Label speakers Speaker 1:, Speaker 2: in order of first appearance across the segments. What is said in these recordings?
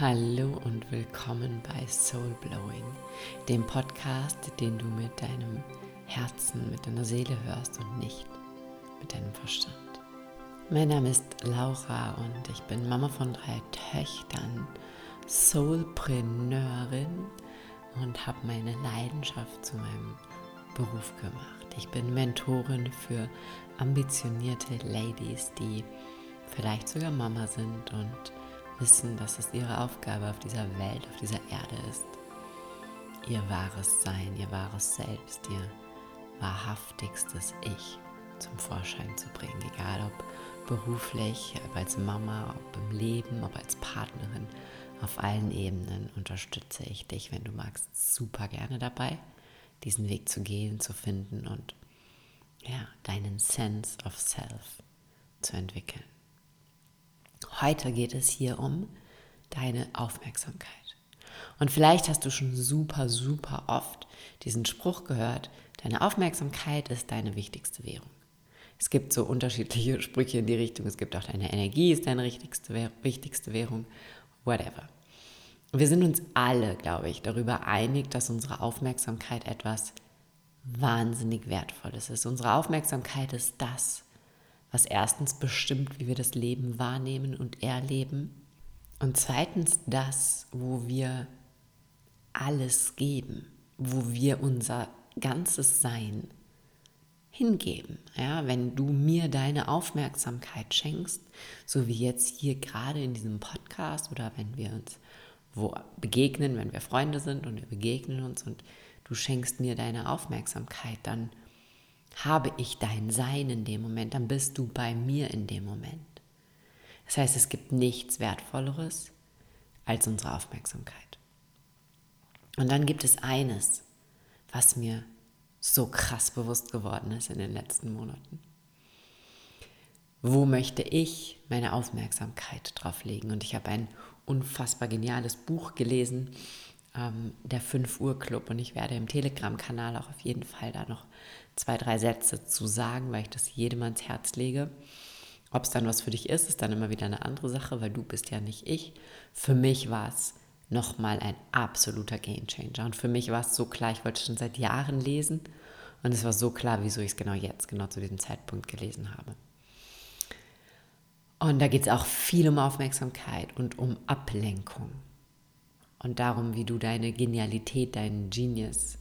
Speaker 1: Hallo und willkommen bei Soul Blowing, dem Podcast, den du mit deinem Herzen, mit deiner Seele hörst und nicht mit deinem Verstand. Mein Name ist Laura und ich bin Mama von drei Töchtern, Soulpreneurin und habe meine Leidenschaft zu meinem Beruf gemacht. Ich bin Mentorin für ambitionierte Ladies, die vielleicht sogar Mama sind und wissen, dass es ihre Aufgabe auf dieser Welt, auf dieser Erde ist, ihr wahres Sein, ihr wahres Selbst, ihr wahrhaftigstes Ich zum Vorschein zu bringen, egal ob beruflich, ob als Mama, ob im Leben, ob als Partnerin, auf allen Ebenen unterstütze ich dich, wenn du magst, super gerne dabei, diesen Weg zu gehen, zu finden und ja, deinen Sense of Self zu entwickeln. Heute geht es hier um deine Aufmerksamkeit. Und vielleicht hast du schon super, super oft diesen Spruch gehört, deine Aufmerksamkeit ist deine wichtigste Währung. Es gibt so unterschiedliche Sprüche in die Richtung. Es gibt auch deine Energie ist deine wichtigste, Währung, whatever. Wir sind uns alle, glaube ich, darüber einig, dass unsere Aufmerksamkeit etwas wahnsinnig Wertvolles ist. Unsere Aufmerksamkeit ist das, was erstens bestimmt, wie wir das Leben wahrnehmen und erleben. Und zweitens das, wo wir alles geben, wo wir unser ganzes Sein hingeben. Ja, wenn du mir deine Aufmerksamkeit schenkst, so wie jetzt hier gerade in diesem Podcast oder wenn wir uns wo begegnen, wenn wir Freunde sind und wir begegnen uns und du schenkst mir deine Aufmerksamkeit, dann habe ich dein Sein in dem Moment, dann bist du bei mir in dem Moment. Das heißt, es gibt nichts Wertvolleres als unsere Aufmerksamkeit. Und dann gibt es eines, was mir so krass bewusst geworden ist in den letzten Monaten. Wo möchte ich meine Aufmerksamkeit drauf legen? Und ich habe ein unfassbar geniales Buch gelesen, ähm, der 5 Uhr Club. Und ich werde im Telegram-Kanal auch auf jeden Fall da noch zwei, drei Sätze zu sagen, weil ich das jedem ans Herz lege. Ob es dann was für dich ist, ist dann immer wieder eine andere Sache, weil du bist ja nicht ich. Für mich war es nochmal ein absoluter Gamechanger. Und für mich war es so klar, ich wollte schon seit Jahren lesen. Und es war so klar, wieso ich es genau jetzt, genau zu diesem Zeitpunkt gelesen habe. Und da geht es auch viel um Aufmerksamkeit und um Ablenkung. Und darum, wie du deine Genialität, deinen Genius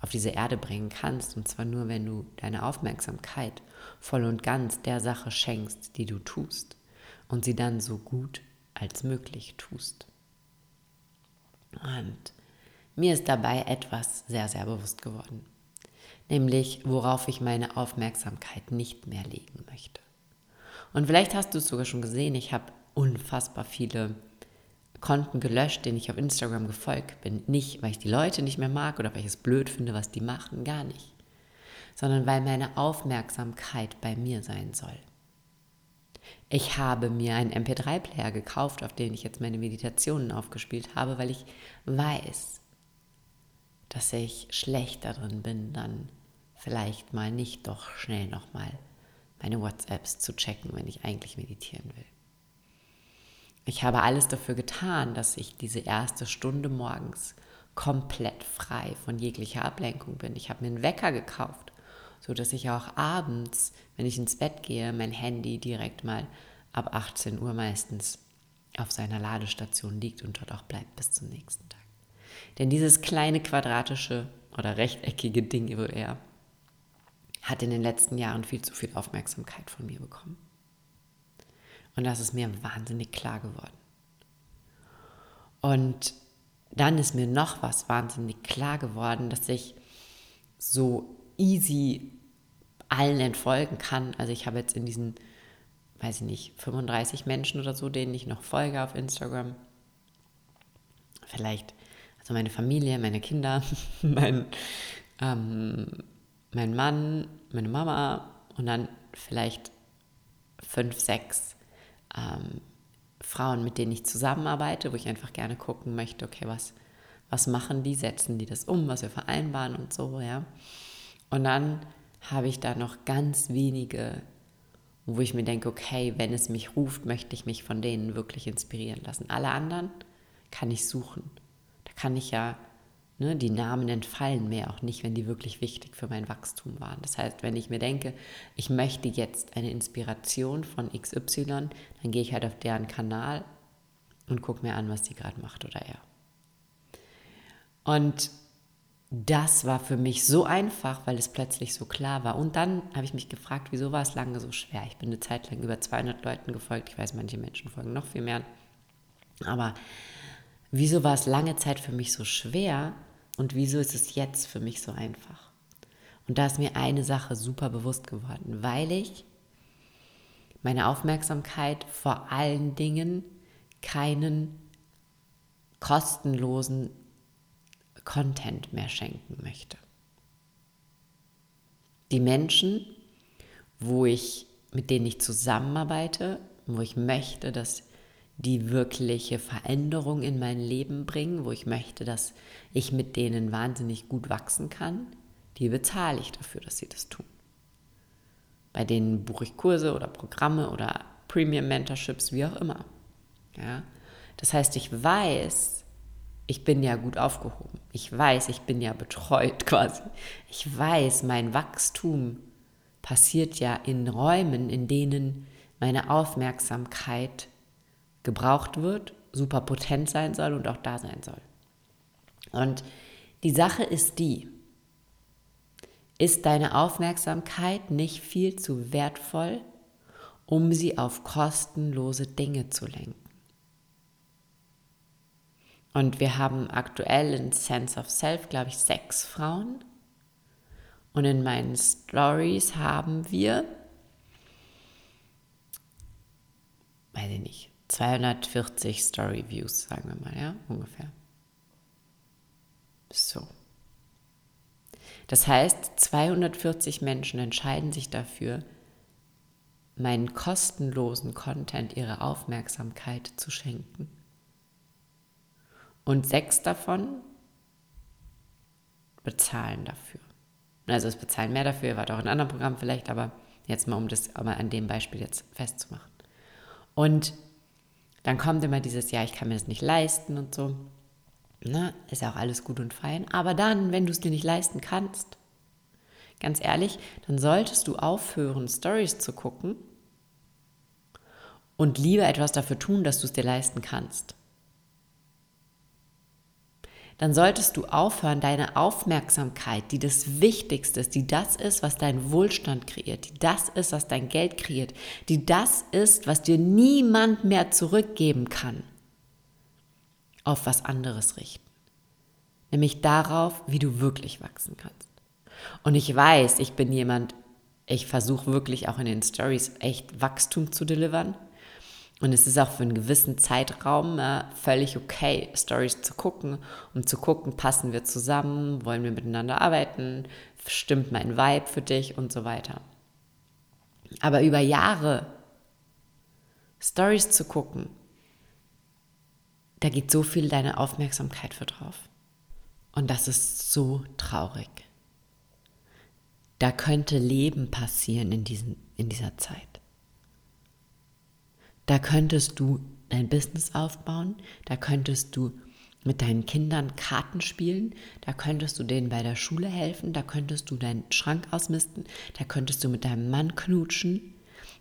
Speaker 1: auf diese Erde bringen kannst. Und zwar nur, wenn du deine Aufmerksamkeit voll und ganz der Sache schenkst, die du tust. Und sie dann so gut als möglich tust. Und mir ist dabei etwas sehr, sehr bewusst geworden. Nämlich, worauf ich meine Aufmerksamkeit nicht mehr legen möchte. Und vielleicht hast du es sogar schon gesehen, ich habe unfassbar viele Konten gelöscht, denen ich auf Instagram gefolgt bin. Nicht, weil ich die Leute nicht mehr mag oder weil ich es blöd finde, was die machen, gar nicht. Sondern weil meine Aufmerksamkeit bei mir sein soll. Ich habe mir einen MP3-Player gekauft, auf den ich jetzt meine Meditationen aufgespielt habe, weil ich weiß, dass ich schlecht darin bin, dann vielleicht mal nicht doch schnell nochmal meine WhatsApps zu checken, wenn ich eigentlich meditieren will. Ich habe alles dafür getan, dass ich diese erste Stunde morgens komplett frei von jeglicher Ablenkung bin. Ich habe mir einen Wecker gekauft, so dass ich auch abends, wenn ich ins Bett gehe, mein Handy direkt mal ab 18 Uhr meistens auf seiner Ladestation liegt und dort auch bleibt bis zum nächsten Tag. Denn dieses kleine quadratische oder rechteckige Ding eher hat in den letzten Jahren viel zu viel Aufmerksamkeit von mir bekommen. Und das ist mir wahnsinnig klar geworden. Und dann ist mir noch was wahnsinnig klar geworden, dass ich so easy allen entfolgen kann. Also ich habe jetzt in diesen, weiß ich nicht, 35 Menschen oder so, denen ich noch folge auf Instagram. Vielleicht, also meine Familie, meine Kinder, mein, ähm, mein Mann, meine Mama und dann vielleicht fünf, sechs ähm, Frauen, mit denen ich zusammenarbeite, wo ich einfach gerne gucken möchte, okay, was, was machen die, setzen die das um, was wir vereinbaren und so, ja. Und dann habe ich da noch ganz wenige, wo ich mir denke, okay, wenn es mich ruft, möchte ich mich von denen wirklich inspirieren lassen. Alle anderen kann ich suchen. Da kann ich ja, ne, die Namen entfallen mir auch nicht, wenn die wirklich wichtig für mein Wachstum waren. Das heißt, wenn ich mir denke, ich möchte jetzt eine Inspiration von XY, dann gehe ich halt auf deren Kanal und gucke mir an, was die gerade macht oder er. Und das war für mich so einfach, weil es plötzlich so klar war. Und dann habe ich mich gefragt, wieso war es lange so schwer? Ich bin eine Zeit lang über 200 Leuten gefolgt. Ich weiß, manche Menschen folgen noch viel mehr. Aber wieso war es lange Zeit für mich so schwer und wieso ist es jetzt für mich so einfach? Und da ist mir eine Sache super bewusst geworden, weil ich meine Aufmerksamkeit vor allen Dingen keinen kostenlosen Content mehr schenken möchte. Die Menschen, wo ich, mit denen ich zusammenarbeite, wo ich möchte, dass die wirkliche Veränderung in mein Leben bringen, wo ich möchte, dass ich mit denen wahnsinnig gut wachsen kann, die bezahle ich dafür, dass sie das tun. Bei denen buche ich Kurse oder Programme oder Premium Mentorships, wie auch immer. Ja? Das heißt, ich weiß, ich bin ja gut aufgehoben. Ich weiß, ich bin ja betreut quasi. Ich weiß, mein Wachstum passiert ja in Räumen, in denen meine Aufmerksamkeit gebraucht wird, super potent sein soll und auch da sein soll. Und die Sache ist die, ist deine Aufmerksamkeit nicht viel zu wertvoll, um sie auf kostenlose Dinge zu lenken? Und wir haben aktuell in Sense of Self, glaube ich, sechs Frauen. Und in meinen Stories haben wir, weiß ich nicht, 240 Story Views, sagen wir mal, ja, ungefähr. So. Das heißt, 240 Menschen entscheiden sich dafür, meinen kostenlosen Content ihre Aufmerksamkeit zu schenken. Und sechs davon bezahlen dafür. Also es bezahlen mehr dafür, war doch in anderen Programmen vielleicht, aber jetzt mal, um das aber an dem Beispiel jetzt festzumachen. Und dann kommt immer dieses, ja, ich kann mir das nicht leisten und so. Na, ist ja auch alles gut und fein. Aber dann, wenn du es dir nicht leisten kannst, ganz ehrlich, dann solltest du aufhören, Stories zu gucken und lieber etwas dafür tun, dass du es dir leisten kannst dann solltest du aufhören, deine Aufmerksamkeit, die das Wichtigste ist, die das ist, was deinen Wohlstand kreiert, die das ist, was dein Geld kreiert, die das ist, was dir niemand mehr zurückgeben kann, auf was anderes richten. Nämlich darauf, wie du wirklich wachsen kannst. Und ich weiß, ich bin jemand, ich versuche wirklich auch in den Stories echt Wachstum zu delivern. Und es ist auch für einen gewissen Zeitraum äh, völlig okay, Stories zu gucken, um zu gucken, passen wir zusammen, wollen wir miteinander arbeiten, stimmt mein Vibe für dich und so weiter. Aber über Jahre Stories zu gucken, da geht so viel deine Aufmerksamkeit für drauf. Und das ist so traurig. Da könnte Leben passieren in, diesen, in dieser Zeit. Da könntest du dein Business aufbauen, da könntest du mit deinen Kindern Karten spielen, da könntest du denen bei der Schule helfen, da könntest du deinen Schrank ausmisten, da könntest du mit deinem Mann knutschen,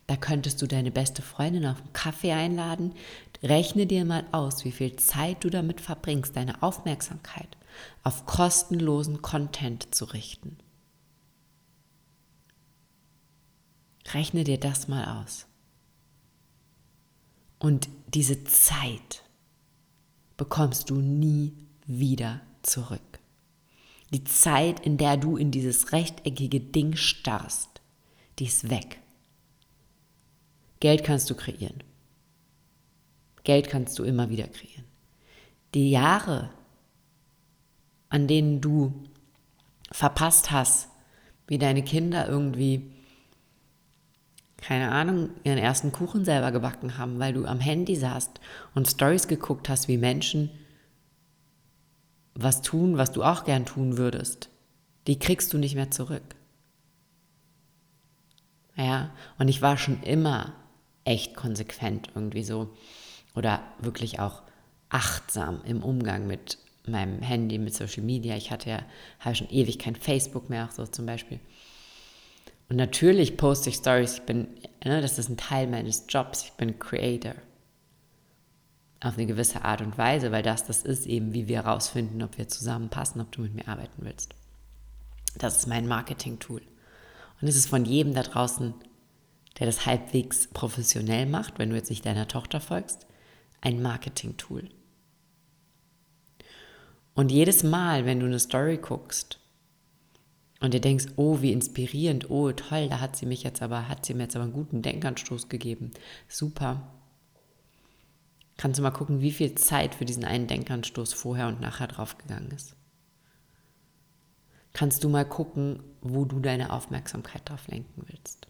Speaker 1: da könntest du deine beste Freundin auf einen Kaffee einladen. Rechne dir mal aus, wie viel Zeit du damit verbringst, deine Aufmerksamkeit auf kostenlosen Content zu richten. Rechne dir das mal aus. Und diese Zeit bekommst du nie wieder zurück. Die Zeit, in der du in dieses rechteckige Ding starrst, die ist weg. Geld kannst du kreieren. Geld kannst du immer wieder kreieren. Die Jahre, an denen du verpasst hast, wie deine Kinder irgendwie keine Ahnung, ihren ersten Kuchen selber gebacken haben, weil du am Handy saßt und Stories geguckt hast, wie Menschen was tun, was du auch gern tun würdest. Die kriegst du nicht mehr zurück. Ja, und ich war schon immer echt konsequent irgendwie so oder wirklich auch achtsam im Umgang mit meinem Handy, mit Social Media. Ich hatte ja, habe schon ewig kein Facebook mehr, auch so zum Beispiel. Und natürlich poste ich Stories. Ich bin, ne, das ist ein Teil meines Jobs. Ich bin Creator. Auf eine gewisse Art und Weise, weil das das ist eben, wie wir herausfinden, ob wir zusammenpassen, ob du mit mir arbeiten willst. Das ist mein Marketing-Tool. Und es ist von jedem da draußen, der das halbwegs professionell macht, wenn du jetzt nicht deiner Tochter folgst, ein Marketing-Tool. Und jedes Mal, wenn du eine Story guckst und dir denkst, oh, wie inspirierend, oh, toll, da hat sie mich jetzt aber, hat sie mir jetzt aber einen guten Denkanstoß gegeben. Super. Kannst du mal gucken, wie viel Zeit für diesen einen Denkanstoß vorher und nachher draufgegangen ist. Kannst du mal gucken, wo du deine Aufmerksamkeit drauf lenken willst.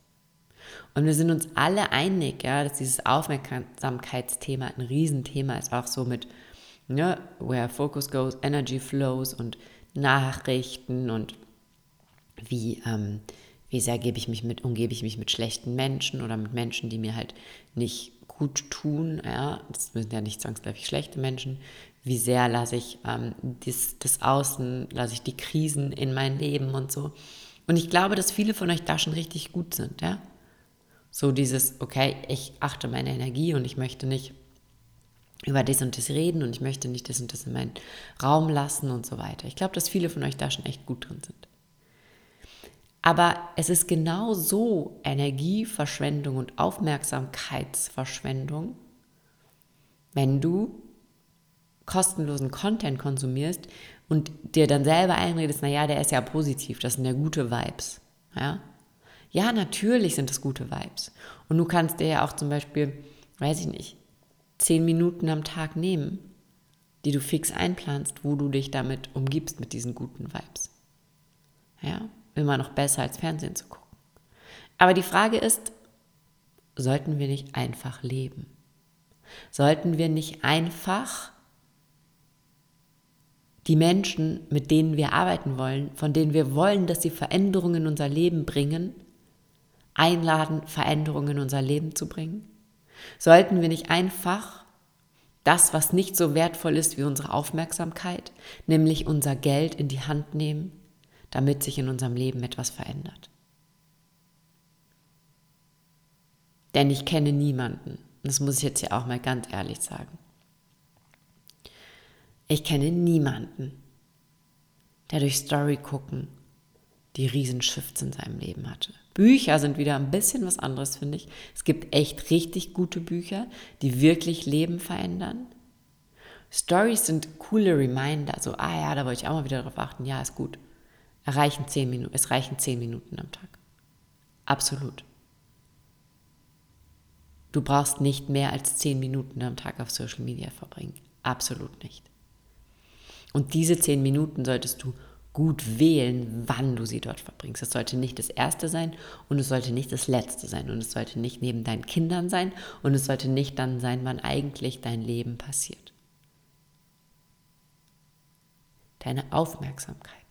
Speaker 1: Und wir sind uns alle einig, ja, dass dieses Aufmerksamkeitsthema ein Riesenthema ist, auch so mit ne, where focus goes, energy flows und Nachrichten und wie, ähm, wie sehr gebe ich mich mit, umgebe ich mich mit schlechten Menschen oder mit Menschen, die mir halt nicht gut tun. Ja? Das müssen ja nicht zwangsläufig schlechte Menschen. Wie sehr lasse ich ähm, das, das Außen, lasse ich die Krisen in mein Leben und so. Und ich glaube, dass viele von euch da schon richtig gut sind. Ja? So dieses, okay, ich achte meine Energie und ich möchte nicht über das und das reden und ich möchte nicht das und das in meinen Raum lassen und so weiter. Ich glaube, dass viele von euch da schon echt gut drin sind. Aber es ist genau so Energieverschwendung und Aufmerksamkeitsverschwendung, wenn du kostenlosen Content konsumierst und dir dann selber einredest, naja, der ist ja positiv, das sind ja gute Vibes. Ja? ja, natürlich sind das gute Vibes. Und du kannst dir ja auch zum Beispiel, weiß ich nicht, zehn Minuten am Tag nehmen, die du fix einplanst, wo du dich damit umgibst mit diesen guten Vibes. Ja, immer noch besser als Fernsehen zu gucken. Aber die Frage ist, sollten wir nicht einfach leben? Sollten wir nicht einfach die Menschen, mit denen wir arbeiten wollen, von denen wir wollen, dass sie Veränderungen in unser Leben bringen, einladen, Veränderungen in unser Leben zu bringen? Sollten wir nicht einfach das, was nicht so wertvoll ist wie unsere Aufmerksamkeit, nämlich unser Geld in die Hand nehmen damit sich in unserem Leben etwas verändert. Denn ich kenne niemanden, das muss ich jetzt ja auch mal ganz ehrlich sagen. Ich kenne niemanden, der durch Story gucken die Riesenshifts in seinem Leben hatte. Bücher sind wieder ein bisschen was anderes, finde ich. Es gibt echt richtig gute Bücher, die wirklich Leben verändern. Stories sind coole Reminder, so, ah ja, da wollte ich auch mal wieder darauf achten, ja, ist gut reichen zehn Minuten, es reichen zehn Minuten am Tag. Absolut. Du brauchst nicht mehr als zehn Minuten am Tag auf Social Media verbringen. Absolut nicht. Und diese zehn Minuten solltest du gut wählen, wann du sie dort verbringst. Es sollte nicht das erste sein und es sollte nicht das letzte sein und es sollte nicht neben deinen Kindern sein und es sollte nicht dann sein, wann eigentlich dein Leben passiert. Deine Aufmerksamkeit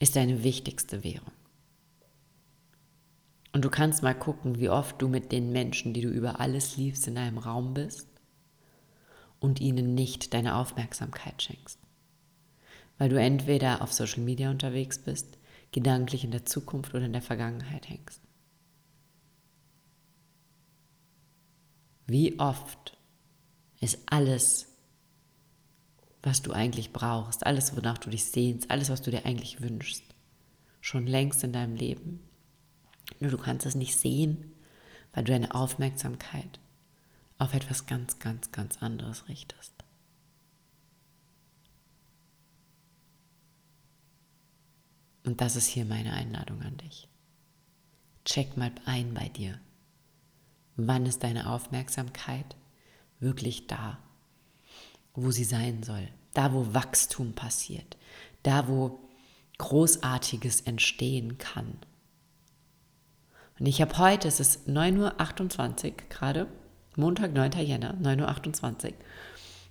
Speaker 1: ist deine wichtigste Währung. Und du kannst mal gucken, wie oft du mit den Menschen, die du über alles liebst, in einem Raum bist und ihnen nicht deine Aufmerksamkeit schenkst. Weil du entweder auf Social Media unterwegs bist, gedanklich in der Zukunft oder in der Vergangenheit hängst. Wie oft ist alles was du eigentlich brauchst, alles, wonach du dich sehnst, alles, was du dir eigentlich wünschst, schon längst in deinem Leben. Nur du kannst es nicht sehen, weil du deine Aufmerksamkeit auf etwas ganz, ganz, ganz anderes richtest. Und das ist hier meine Einladung an dich. Check mal ein bei dir. Wann ist deine Aufmerksamkeit wirklich da? Wo sie sein soll, da wo Wachstum passiert, da wo Großartiges entstehen kann. Und ich habe heute, es ist 9.28 Uhr gerade, Montag, 9. Jänner, 9.28 Uhr.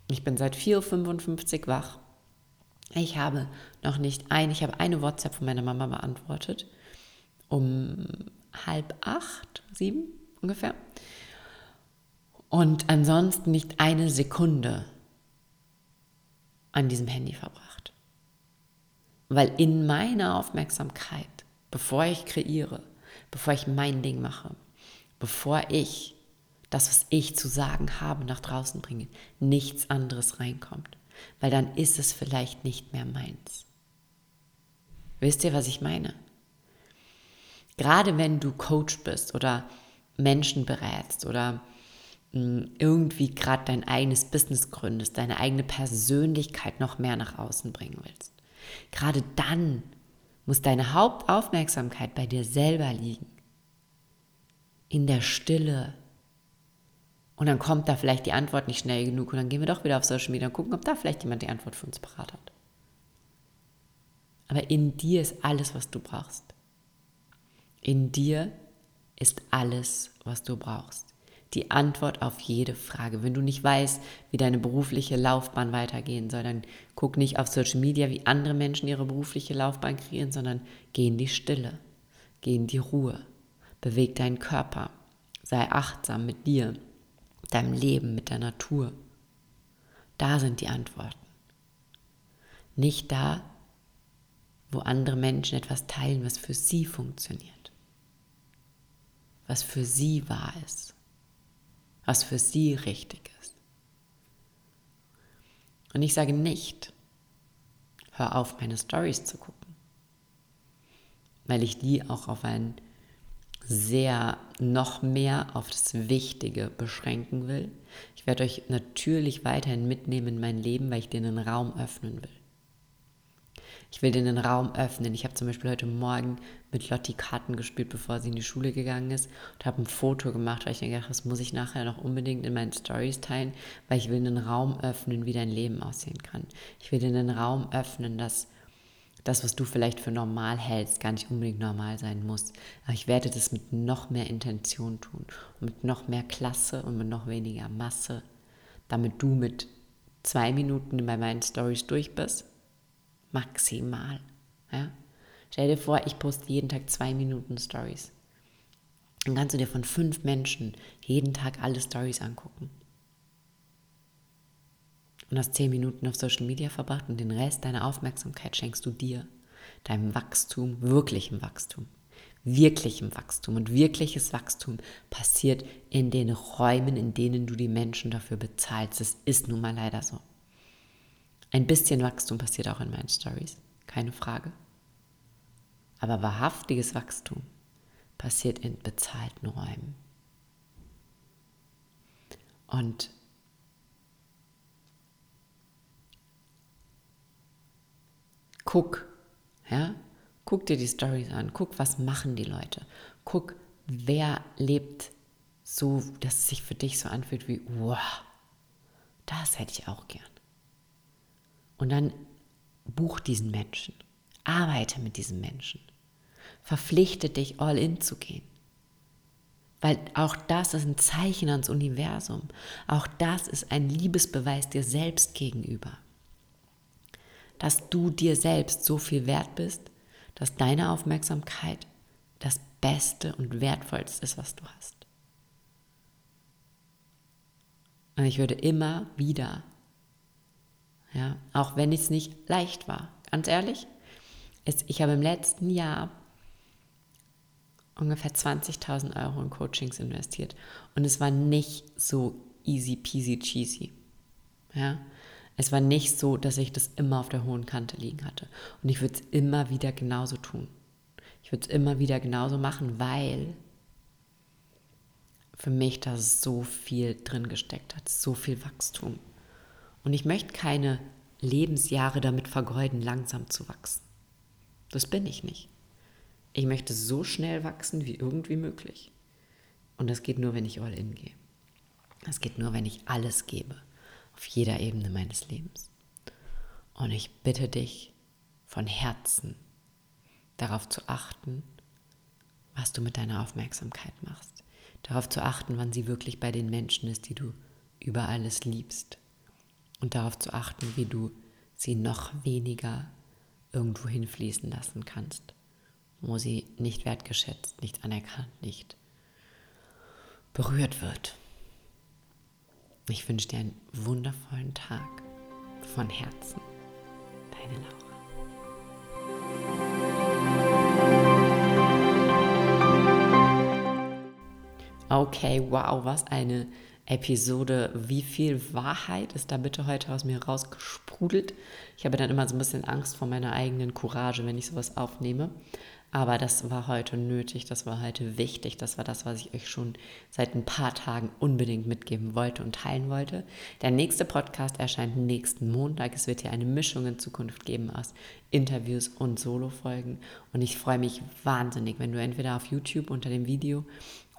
Speaker 1: Ich bin seit 4.55 Uhr wach. Ich habe noch nicht ein, ich habe eine WhatsApp von meiner Mama beantwortet. Um halb acht, sieben ungefähr. und ansonsten nicht eine Sekunde an diesem Handy verbracht. Weil in meiner Aufmerksamkeit, bevor ich kreiere, bevor ich mein Ding mache, bevor ich das, was ich zu sagen habe, nach draußen bringe, nichts anderes reinkommt. Weil dann ist es vielleicht nicht mehr meins. Wisst ihr, was ich meine? Gerade wenn du Coach bist oder Menschen berätst oder irgendwie gerade dein eigenes Business gründest, deine eigene Persönlichkeit noch mehr nach außen bringen willst. Gerade dann muss deine Hauptaufmerksamkeit bei dir selber liegen. In der Stille. Und dann kommt da vielleicht die Antwort nicht schnell genug und dann gehen wir doch wieder auf Social Media und gucken, ob da vielleicht jemand die Antwort für uns parat hat. Aber in dir ist alles, was du brauchst. In dir ist alles, was du brauchst. Die Antwort auf jede Frage. Wenn du nicht weißt, wie deine berufliche Laufbahn weitergehen soll, dann guck nicht auf Social Media, wie andere Menschen ihre berufliche Laufbahn kreieren, sondern geh in die Stille, geh in die Ruhe, beweg deinen Körper, sei achtsam mit dir, deinem Leben, mit der Natur. Da sind die Antworten. Nicht da, wo andere Menschen etwas teilen, was für sie funktioniert, was für sie wahr ist, was für sie richtig ist. Und ich sage nicht, hör auf, meine Stories zu gucken, weil ich die auch auf ein sehr noch mehr auf das Wichtige beschränken will. Ich werde euch natürlich weiterhin mitnehmen in mein Leben, weil ich dir einen Raum öffnen will. Ich will dir den Raum öffnen. Ich habe zum Beispiel heute Morgen mit Lotti Karten gespielt, bevor sie in die Schule gegangen ist und habe ein Foto gemacht, weil ich gedacht das muss ich nachher noch unbedingt in meinen Stories teilen, weil ich will einen Raum öffnen, wie dein Leben aussehen kann. Ich will dir einen Raum öffnen, dass das, was du vielleicht für normal hältst, gar nicht unbedingt normal sein muss. Aber ich werde das mit noch mehr Intention tun und mit noch mehr Klasse und mit noch weniger Masse, damit du mit zwei Minuten bei meinen Stories durch bist. Maximal. Ja? Stell dir vor, ich poste jeden Tag zwei Minuten Stories. Dann kannst du dir von fünf Menschen jeden Tag alle Stories angucken und hast zehn Minuten auf Social Media verbracht und den Rest deiner Aufmerksamkeit schenkst du dir, deinem Wachstum, wirklichem Wachstum. Wirklichem Wachstum. Und wirkliches Wachstum passiert in den Räumen, in denen du die Menschen dafür bezahlst. Es ist nun mal leider so. Ein bisschen Wachstum passiert auch in meinen Stories, keine Frage. Aber wahrhaftiges Wachstum passiert in bezahlten Räumen. Und guck, ja, guck dir die Stories an, guck, was machen die Leute, guck, wer lebt so, dass es sich für dich so anfühlt wie, wow, das hätte ich auch gern. Und dann buch diesen Menschen, arbeite mit diesem Menschen, verpflichte dich, all in zu gehen. Weil auch das ist ein Zeichen ans Universum. Auch das ist ein Liebesbeweis dir selbst gegenüber dass du dir selbst so viel wert bist, dass deine Aufmerksamkeit das Beste und Wertvollste ist, was du hast. Und ich würde immer wieder, ja, auch wenn es nicht leicht war, ganz ehrlich, es, ich habe im letzten Jahr ungefähr 20.000 Euro in Coachings investiert und es war nicht so easy peasy cheesy. Ja, es war nicht so, dass ich das immer auf der hohen Kante liegen hatte. Und ich würde es immer wieder genauso tun. Ich würde es immer wieder genauso machen, weil für mich da so viel drin gesteckt hat, so viel Wachstum. Und ich möchte keine Lebensjahre damit vergeuden, langsam zu wachsen. Das bin ich nicht. Ich möchte so schnell wachsen wie irgendwie möglich. Und das geht nur, wenn ich all in gehe. Das geht nur, wenn ich alles gebe auf jeder Ebene meines Lebens. Und ich bitte dich von Herzen darauf zu achten, was du mit deiner Aufmerksamkeit machst. Darauf zu achten, wann sie wirklich bei den Menschen ist, die du über alles liebst. Und darauf zu achten, wie du sie noch weniger irgendwo hinfließen lassen kannst, wo sie nicht wertgeschätzt, nicht anerkannt, nicht berührt wird. Ich wünsche dir einen wundervollen Tag von Herzen. Deine Laura. Okay, wow, was eine Episode. Wie viel Wahrheit ist da bitte heute aus mir rausgesprudelt? Ich habe dann immer so ein bisschen Angst vor meiner eigenen Courage, wenn ich sowas aufnehme. Aber das war heute nötig, das war heute wichtig, das war das, was ich euch schon seit ein paar Tagen unbedingt mitgeben wollte und teilen wollte. Der nächste Podcast erscheint nächsten Montag. Es wird hier eine Mischung in Zukunft geben aus Interviews und Solo-Folgen. Und ich freue mich wahnsinnig, wenn du entweder auf YouTube unter dem Video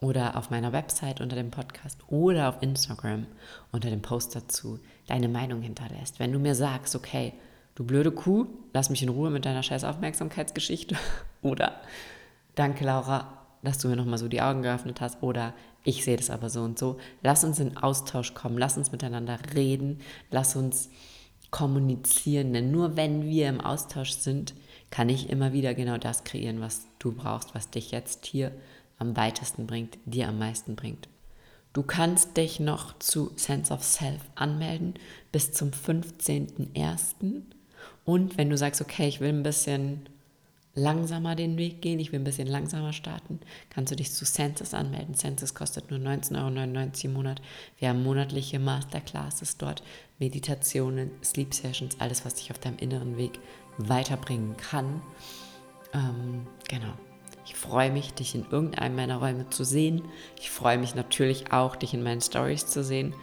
Speaker 1: oder auf meiner Website unter dem Podcast oder auf Instagram unter dem Post dazu deine Meinung hinterlässt. Wenn du mir sagst, okay, du blöde Kuh, lass mich in Ruhe mit deiner scheiß Aufmerksamkeitsgeschichte. Oder danke Laura, dass du mir nochmal so die Augen geöffnet hast. Oder ich sehe das aber so und so. Lass uns in Austausch kommen, lass uns miteinander reden, lass uns kommunizieren, denn nur wenn wir im Austausch sind, kann ich immer wieder genau das kreieren, was du brauchst, was dich jetzt hier am weitesten bringt, dir am meisten bringt. Du kannst dich noch zu Sense of Self anmelden bis zum 15.01. Und wenn du sagst, okay, ich will ein bisschen langsamer den Weg gehen, ich will ein bisschen langsamer starten, kannst du dich zu Senses anmelden. Senses kostet nur 19,99 Euro im Monat. Wir haben monatliche Masterclasses dort, Meditationen, Sleep Sessions, alles, was dich auf deinem inneren Weg weiterbringen kann. Ähm, genau. Ich freue mich, dich in irgendeinem meiner Räume zu sehen. Ich freue mich natürlich auch, dich in meinen Stories zu sehen.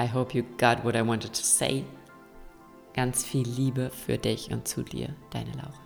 Speaker 1: I hope you got what I wanted to say. Ganz viel Liebe für dich und zu dir, deine Laura.